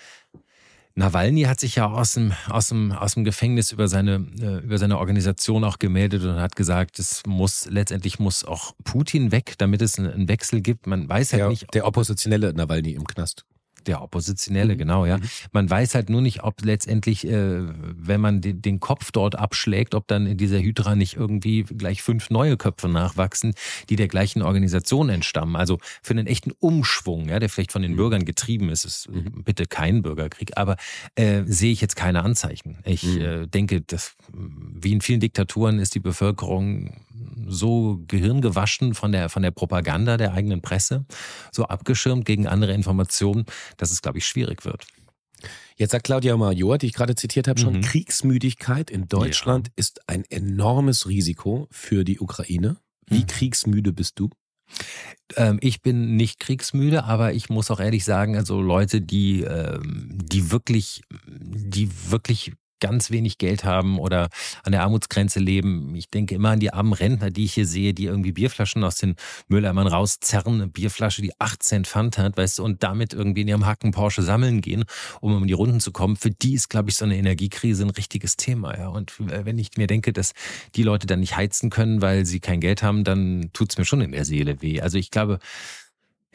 Nawalny hat sich ja aus dem, aus dem, aus dem Gefängnis über seine, äh, über seine Organisation auch gemeldet und hat gesagt, es muss, letztendlich muss auch Putin weg, damit es einen Wechsel gibt. Man weiß halt ja, nicht. Der oppositionelle Nawalny im Knast. Der Oppositionelle, mhm. genau, ja. Mhm. Man weiß halt nur nicht, ob letztendlich, äh, wenn man den, den, Kopf dort abschlägt, ob dann in dieser Hydra nicht irgendwie gleich fünf neue Köpfe nachwachsen, die der gleichen Organisation entstammen. Also für einen echten Umschwung, ja, der vielleicht von den mhm. Bürgern getrieben ist, ist mhm. bitte kein Bürgerkrieg, aber äh, sehe ich jetzt keine Anzeichen. Ich mhm. äh, denke, dass wie in vielen Diktaturen ist die Bevölkerung so gehirngewaschen von der, von der Propaganda der eigenen Presse, so abgeschirmt gegen andere Informationen, dass es, glaube ich, schwierig wird. Jetzt sagt Claudia Major, die ich gerade zitiert habe, schon, mhm. Kriegsmüdigkeit in Deutschland ja. ist ein enormes Risiko für die Ukraine. Wie mhm. kriegsmüde bist du? Ähm, ich bin nicht kriegsmüde, aber ich muss auch ehrlich sagen, also Leute, die, ähm, die wirklich, die wirklich ganz wenig Geld haben oder an der Armutsgrenze leben. Ich denke immer an die armen Rentner, die ich hier sehe, die irgendwie Bierflaschen aus den Mülleimern rauszerren, eine Bierflasche, die 8 Cent Pfand hat, weißt du, und damit irgendwie in ihrem Hacken Porsche sammeln gehen, um um die Runden zu kommen. Für die ist, glaube ich, so eine Energiekrise ein richtiges Thema. Ja. Und wenn ich mir denke, dass die Leute dann nicht heizen können, weil sie kein Geld haben, dann tut's mir schon in der Seele weh. Also ich glaube,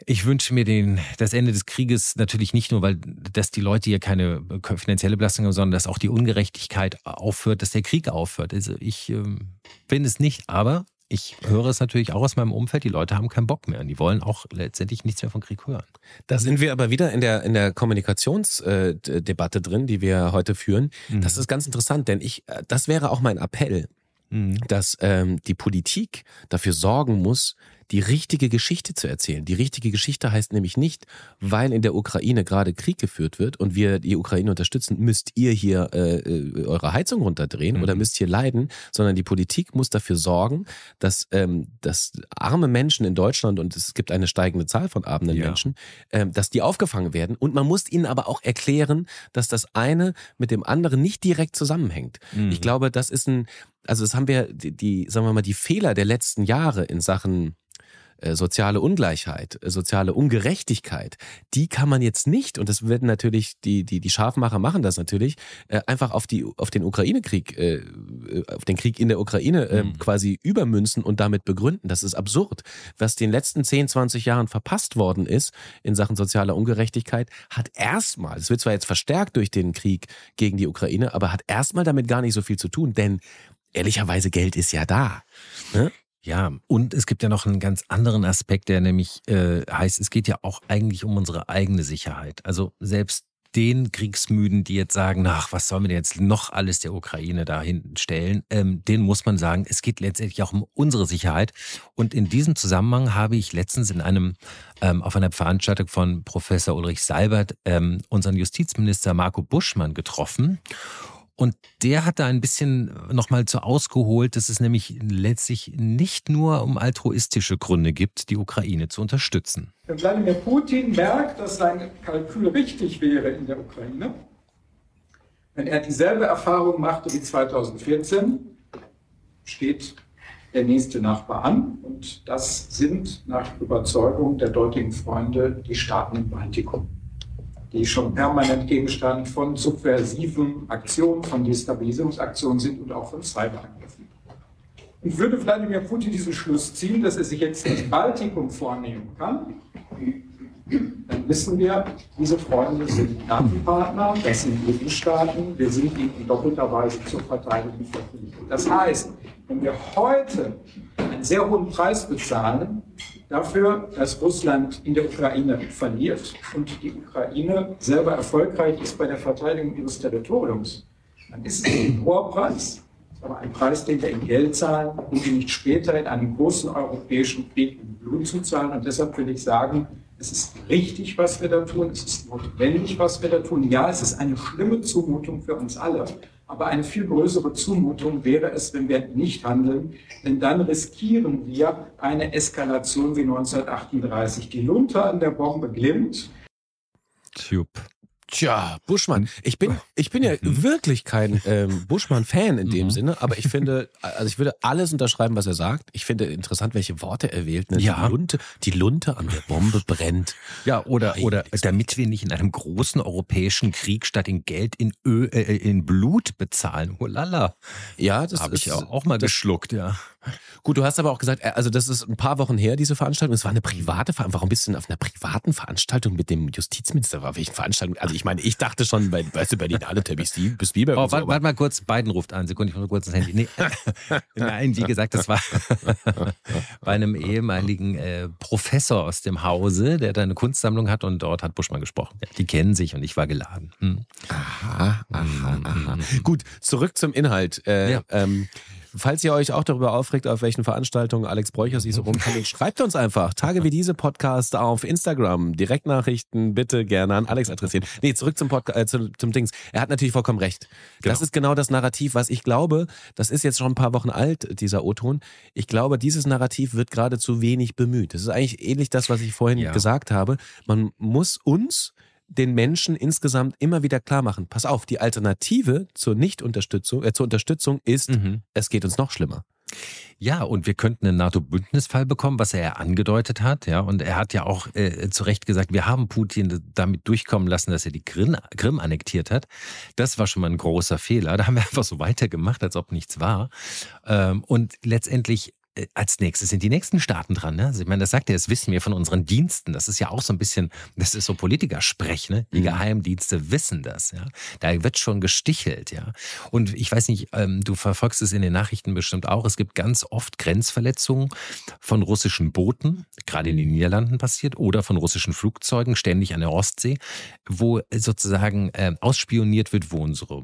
ich wünsche mir den, das Ende des Krieges natürlich nicht nur, weil dass die Leute hier keine finanzielle Belastung haben, sondern dass auch die Ungerechtigkeit aufhört, dass der Krieg aufhört. Also ich ähm, bin es nicht, aber ich höre es natürlich auch aus meinem Umfeld, die Leute haben keinen Bock mehr und die wollen auch letztendlich nichts mehr von Krieg hören. Da sind wir aber wieder in der, in der Kommunikationsdebatte drin, die wir heute führen. Mhm. Das ist ganz interessant, denn ich, äh, das wäre auch mein Appell, mhm. dass ähm, die Politik dafür sorgen muss, die richtige Geschichte zu erzählen. Die richtige Geschichte heißt nämlich nicht, weil in der Ukraine gerade Krieg geführt wird und wir die Ukraine unterstützen, müsst ihr hier äh, äh, eure Heizung runterdrehen mhm. oder müsst hier leiden, sondern die Politik muss dafür sorgen, dass, ähm, dass arme Menschen in Deutschland und es gibt eine steigende Zahl von armen ja. Menschen, ähm, dass die aufgefangen werden und man muss ihnen aber auch erklären, dass das eine mit dem anderen nicht direkt zusammenhängt. Mhm. Ich glaube, das ist ein, also das haben wir die, die, sagen wir mal, die Fehler der letzten Jahre in Sachen soziale Ungleichheit, äh, soziale Ungerechtigkeit, die kann man jetzt nicht, und das werden natürlich, die, die, die Scharfmacher machen das natürlich, äh, einfach auf, die, auf den Ukraine-Krieg, äh, auf den Krieg in der Ukraine äh, mhm. quasi übermünzen und damit begründen. Das ist absurd. Was den letzten 10, 20 Jahren verpasst worden ist in Sachen sozialer Ungerechtigkeit, hat erstmal, es wird zwar jetzt verstärkt durch den Krieg gegen die Ukraine, aber hat erstmal damit gar nicht so viel zu tun, denn ehrlicherweise Geld ist ja da. Ne? Ja, und es gibt ja noch einen ganz anderen Aspekt, der nämlich äh, heißt, es geht ja auch eigentlich um unsere eigene Sicherheit. Also selbst den Kriegsmüden, die jetzt sagen, ach, was sollen wir jetzt noch alles der Ukraine da hinten stellen, ähm, denen muss man sagen, es geht letztendlich auch um unsere Sicherheit. Und in diesem Zusammenhang habe ich letztens in einem, ähm, auf einer Veranstaltung von Professor Ulrich Seibert ähm, unseren Justizminister Marco Buschmann getroffen. Und der hat da ein bisschen nochmal zu ausgeholt, dass es nämlich letztlich nicht nur um altruistische Gründe gibt, die Ukraine zu unterstützen. Wenn Wladimir Putin merkt, dass sein Kalkül richtig wäre in der Ukraine, wenn er dieselbe Erfahrung machte wie 2014, steht der nächste Nachbar an. Und das sind nach Überzeugung der dortigen Freunde die Staaten im Baltikum. Die schon permanent Gegenstand von subversiven Aktionen, von Destabilisierungsaktionen sind und auch von Cyberangriffen. Und würde Wladimir Putin diesen Schluss ziehen, dass er sich jetzt das Baltikum vornehmen kann, dann wissen wir, diese Freunde sind NATO-Partner, das sind EU-Staaten, wir sind ihnen in doppelter Weise zur Verteidigung verpflichtet. Das heißt, wenn wir heute einen sehr hohen Preis bezahlen dafür, dass Russland in der Ukraine verliert und die Ukraine selber erfolgreich ist bei der Verteidigung ihres Territoriums, dann ist es ein hoher Preis. Aber ein Preis, den wir in Geld zahlen und den nicht später in einem großen europäischen Krieg in Blut zu zahlen. Und deshalb will ich sagen, es ist richtig, was wir da tun. Es ist notwendig, was wir da tun. Ja, es ist eine schlimme Zumutung für uns alle. Aber eine viel größere Zumutung wäre es, wenn wir nicht handeln. Denn dann riskieren wir eine Eskalation wie 1938. Die Lunte an der Bombe glimmt. Tube. Tja, Buschmann. Ich bin, ich bin ja mhm. wirklich kein ähm, Buschmann-Fan in dem mhm. Sinne, aber ich finde, also ich würde alles unterschreiben, was er sagt. Ich finde interessant, welche Worte er wählt. Ne? Ja. Die, Lunte, die Lunte an der Bombe brennt. Ja, oder, Nein, oder damit wir nicht in einem großen europäischen Krieg statt in Geld in, Ö, äh, in Blut bezahlen. Oh lala. Ja, das habe ich auch mal geschluckt, ja. Gut, du hast aber auch gesagt, äh, also das ist ein paar Wochen her, diese Veranstaltung. Es war eine private Veranstaltung. Warum bist du denn auf einer privaten Veranstaltung mit dem Justizminister? War welche Veranstaltung? Also ich meine, ich dachte schon, bei, weißt du, Berlinale, bis Bieber. Oh, warte, warte mal kurz, Biden ruft an. Sekunde, ich muss kurz das Handy. Nee. Nein, wie gesagt, das war bei einem ehemaligen äh, Professor aus dem Hause, der da eine Kunstsammlung hat und dort hat Buschmann gesprochen. Ja, die kennen sich und ich war geladen. Hm. Aha, aha, aha. Gut, zurück zum Inhalt. Äh, ja. ähm, Falls ihr euch auch darüber aufregt, auf welchen Veranstaltungen Alex Bräucher sich so rumkommt, schreibt uns einfach. Tage wie diese Podcast auf Instagram. Direktnachrichten bitte gerne an Alex adressieren. Nee, zurück zum, Podcast, äh, zum, zum Dings. Er hat natürlich vollkommen recht. Genau. Das ist genau das Narrativ, was ich glaube, das ist jetzt schon ein paar Wochen alt, dieser O-Ton. Ich glaube, dieses Narrativ wird gerade zu wenig bemüht. Das ist eigentlich ähnlich das, was ich vorhin ja. gesagt habe. Man muss uns den Menschen insgesamt immer wieder klar machen, pass auf, die Alternative zur Nichtunterstützung, äh, zur Unterstützung ist, mhm. es geht uns noch schlimmer. Ja, und wir könnten einen NATO-Bündnisfall bekommen, was er ja angedeutet hat. Ja, und er hat ja auch äh, zu Recht gesagt, wir haben Putin damit durchkommen lassen, dass er die Krim, Krim annektiert hat. Das war schon mal ein großer Fehler. Da haben wir einfach so weitergemacht, als ob nichts war. Ähm, und letztendlich als nächstes sind die nächsten Staaten dran. Ne? Also ich meine, das sagt er, das wissen wir von unseren Diensten. Das ist ja auch so ein bisschen, das ist so Politikersprech, ne? Die mhm. Geheimdienste wissen das, ja. Da wird schon gestichelt, ja. Und ich weiß nicht, ähm, du verfolgst es in den Nachrichten bestimmt auch. Es gibt ganz oft Grenzverletzungen von russischen Booten, gerade in den Niederlanden passiert, oder von russischen Flugzeugen ständig an der Ostsee, wo sozusagen äh, ausspioniert wird, wo unsere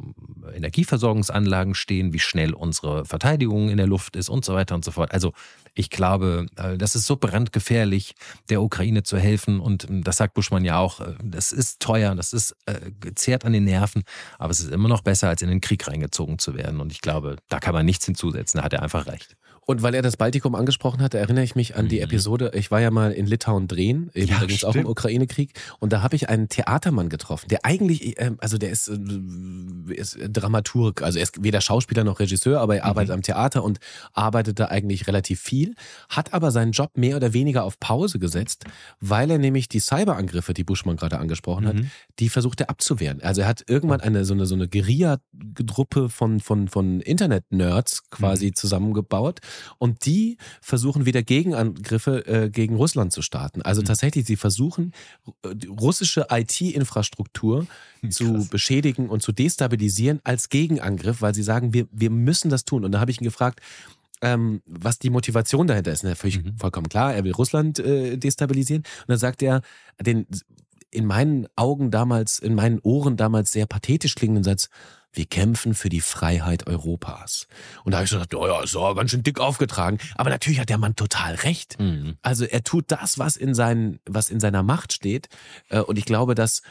Energieversorgungsanlagen stehen, wie schnell unsere Verteidigung in der Luft ist und so weiter und so fort. Also also ich glaube, äh, das ist so brandgefährlich, der Ukraine zu helfen. Und ähm, das sagt Buschmann ja auch, äh, das ist teuer, das ist äh, gezehrt an den Nerven, aber es ist immer noch besser, als in den Krieg reingezogen zu werden. Und ich glaube, da kann man nichts hinzusetzen, da hat er einfach recht. Und weil er das Baltikum angesprochen hat, erinnere ich mich an die mhm. Episode, ich war ja mal in Litauen drehen, eben ja, übrigens auch im Ukraine-Krieg, und da habe ich einen Theatermann getroffen, der eigentlich, äh, also der ist, äh, ist Dramaturg, also er ist weder Schauspieler noch Regisseur, aber er mhm. arbeitet am Theater und arbeitet da eigentlich relativ viel, hat aber seinen Job mehr oder weniger auf Pause gesetzt, weil er nämlich die Cyberangriffe, die Buschmann gerade angesprochen hat, mhm. die versucht er abzuwehren. Also er hat irgendwann eine so eine so eine Guerilla-Truppe von von von Internet-Nerds quasi mhm. zusammengebaut und die versuchen wieder Gegenangriffe äh, gegen Russland zu starten. Also mhm. tatsächlich, sie versuchen, äh, russische IT-Infrastruktur hm, zu beschädigen und zu destabilisieren als Gegenangriff, weil sie sagen, wir, wir müssen das tun. Und da habe ich ihn gefragt, ähm, was die Motivation dahinter ist. Natürlich mhm. vollkommen klar, er will Russland äh, destabilisieren. Und dann sagt er, den in meinen Augen damals, in meinen Ohren damals sehr pathetisch klingenden Satz, wir kämpfen für die Freiheit Europas. Und da habe ich so gedacht, oh ja, ist doch ganz schön dick aufgetragen. Aber natürlich hat der Mann total recht. Mhm. Also er tut das, was in, seinen, was in seiner Macht steht. Äh, und ich glaube, dass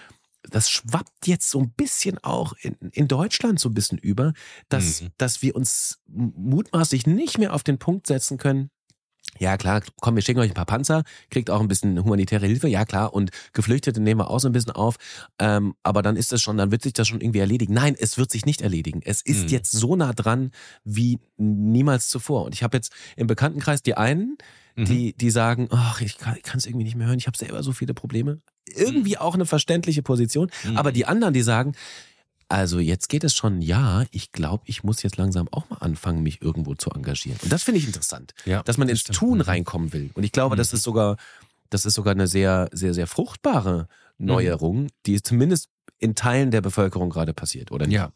das schwappt jetzt so ein bisschen auch in, in Deutschland so ein bisschen über, dass, mhm. dass wir uns mutmaßlich nicht mehr auf den Punkt setzen können, ja klar, komm, wir schicken euch ein paar Panzer, kriegt auch ein bisschen humanitäre Hilfe, ja klar, und Geflüchtete nehmen wir auch so ein bisschen auf, ähm, aber dann ist das schon, dann wird sich das schon irgendwie erledigen. Nein, es wird sich nicht erledigen. Es ist mhm. jetzt so nah dran wie niemals zuvor. Und ich habe jetzt im Bekanntenkreis die einen, mhm. die, die sagen, ach, ich kann es irgendwie nicht mehr hören, ich habe selber so viele Probleme. Irgendwie mhm. auch eine verständliche Position. Mhm. Aber die anderen, die sagen, also jetzt geht es schon, ja, ich glaube, ich muss jetzt langsam auch mal anfangen, mich irgendwo zu engagieren. Und das finde ich interessant, ja, dass man ins stimmt. Tun mhm. reinkommen will. Und ich glaube, mhm. das ist sogar, das ist sogar eine sehr, sehr, sehr fruchtbare mhm. Neuerung, die zumindest in Teilen der Bevölkerung gerade passiert, oder nicht? Ja.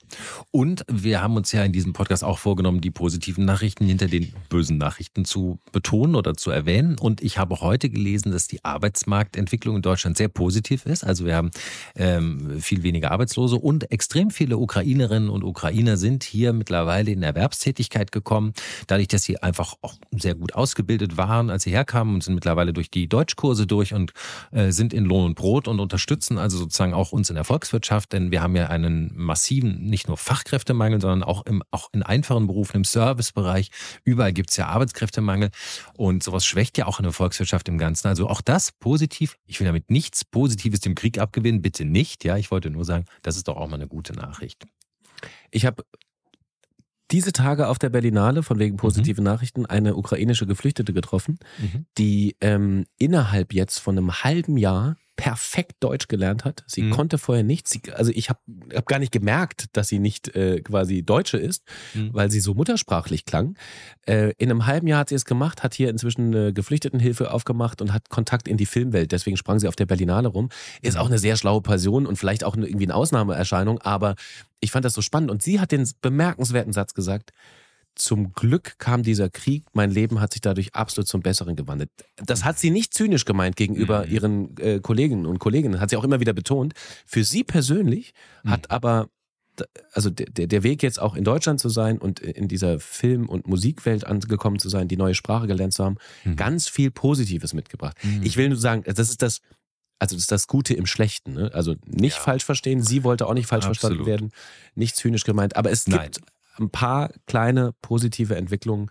Und wir haben uns ja in diesem Podcast auch vorgenommen, die positiven Nachrichten hinter den bösen Nachrichten zu betonen oder zu erwähnen. Und ich habe heute gelesen, dass die Arbeitsmarktentwicklung in Deutschland sehr positiv ist. Also wir haben ähm, viel weniger Arbeitslose und extrem viele Ukrainerinnen und Ukrainer sind hier mittlerweile in Erwerbstätigkeit gekommen. Dadurch, dass sie einfach auch sehr gut ausgebildet waren, als sie herkamen und sind mittlerweile durch die Deutschkurse durch und äh, sind in Lohn und Brot und unterstützen also sozusagen auch uns in der Volkswirtschaft Volkswirtschaft, denn wir haben ja einen massiven, nicht nur Fachkräftemangel, sondern auch, im, auch in einfachen Berufen, im Servicebereich. Überall gibt es ja Arbeitskräftemangel und sowas schwächt ja auch eine Volkswirtschaft im Ganzen. Also auch das positiv. Ich will damit nichts Positives dem Krieg abgewinnen, bitte nicht. Ja, ich wollte nur sagen, das ist doch auch mal eine gute Nachricht. Ich habe diese Tage auf der Berlinale von wegen positiven mhm. Nachrichten eine ukrainische Geflüchtete getroffen, mhm. die ähm, innerhalb jetzt von einem halben Jahr perfekt Deutsch gelernt hat. Sie mhm. konnte vorher nichts. Sie, also ich habe hab gar nicht gemerkt, dass sie nicht äh, quasi Deutsche ist, mhm. weil sie so muttersprachlich klang. Äh, in einem halben Jahr hat sie es gemacht, hat hier inzwischen eine Geflüchtetenhilfe aufgemacht und hat Kontakt in die Filmwelt. Deswegen sprang sie auf der Berlinale rum. Ist mhm. auch eine sehr schlaue Person und vielleicht auch irgendwie eine Ausnahmeerscheinung, aber ich fand das so spannend. Und sie hat den bemerkenswerten Satz gesagt, zum Glück kam dieser Krieg, mein Leben hat sich dadurch absolut zum Besseren gewandelt. Das hat sie nicht zynisch gemeint gegenüber mhm. ihren äh, Kolleginnen und Kollegen, hat sie auch immer wieder betont. Für sie persönlich mhm. hat aber also der, der Weg jetzt auch in Deutschland zu sein und in dieser Film- und Musikwelt angekommen zu sein, die neue Sprache gelernt zu haben, mhm. ganz viel Positives mitgebracht. Mhm. Ich will nur sagen, das ist das, also das ist das Gute im Schlechten. Ne? Also nicht ja. falsch verstehen. Sie wollte auch nicht falsch Absolut. verstanden werden, nicht zynisch gemeint. Aber es Nein. gibt ein paar kleine positive Entwicklungen,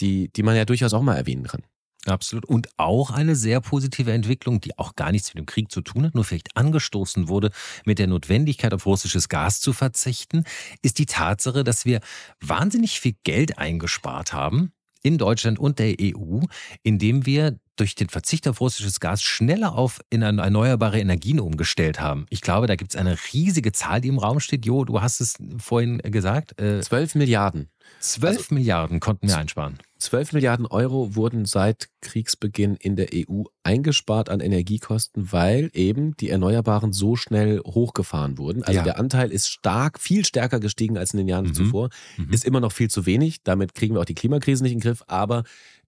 die, die man ja durchaus auch mal erwähnen kann. Absolut. Und auch eine sehr positive Entwicklung, die auch gar nichts mit dem Krieg zu tun hat, nur vielleicht angestoßen wurde, mit der Notwendigkeit auf russisches Gas zu verzichten, ist die Tatsache, dass wir wahnsinnig viel Geld eingespart haben in Deutschland und der EU, indem wir durch den Verzicht auf russisches Gas schneller auf in erneuerbare Energien umgestellt haben. Ich glaube, da gibt es eine riesige Zahl, die im Raum steht. Jo, du hast es vorhin gesagt. Äh, 12 Milliarden. 12 also, Milliarden konnten wir einsparen. 12 Milliarden Euro wurden seit Kriegsbeginn in der EU eingespart an Energiekosten, weil eben die Erneuerbaren so schnell hochgefahren wurden. Also ja. der Anteil ist stark, viel stärker gestiegen als in den Jahren mhm. zuvor. Mhm. Ist immer noch viel zu wenig. Damit kriegen wir auch die Klimakrise nicht in den Griff. Aber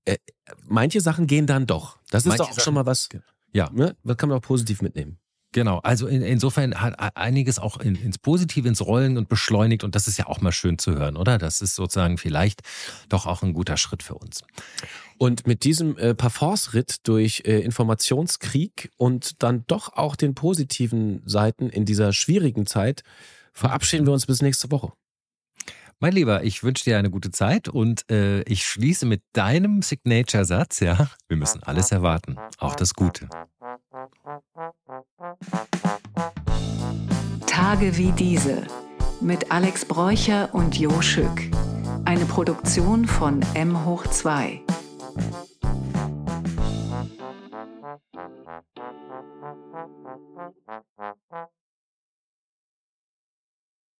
äh, manche Sachen gehen dann doch. Das ist manche doch auch schon mal was. Ja. Ne? Das kann man auch positiv mitnehmen. Genau, also in, insofern hat einiges auch in, ins Positive, ins Rollen und beschleunigt und das ist ja auch mal schön zu hören, oder? Das ist sozusagen vielleicht doch auch ein guter Schritt für uns. Und mit diesem äh, Parforce-Ritt durch äh, Informationskrieg und dann doch auch den positiven Seiten in dieser schwierigen Zeit verabschieden wir uns bis nächste Woche. Mein Lieber, ich wünsche dir eine gute Zeit und äh, ich schließe mit deinem Signature-Satz, ja, wir müssen alles erwarten, auch das Gute. Tage wie diese mit Alex Bräucher und Jo Schück. Eine Produktion von M hoch 2.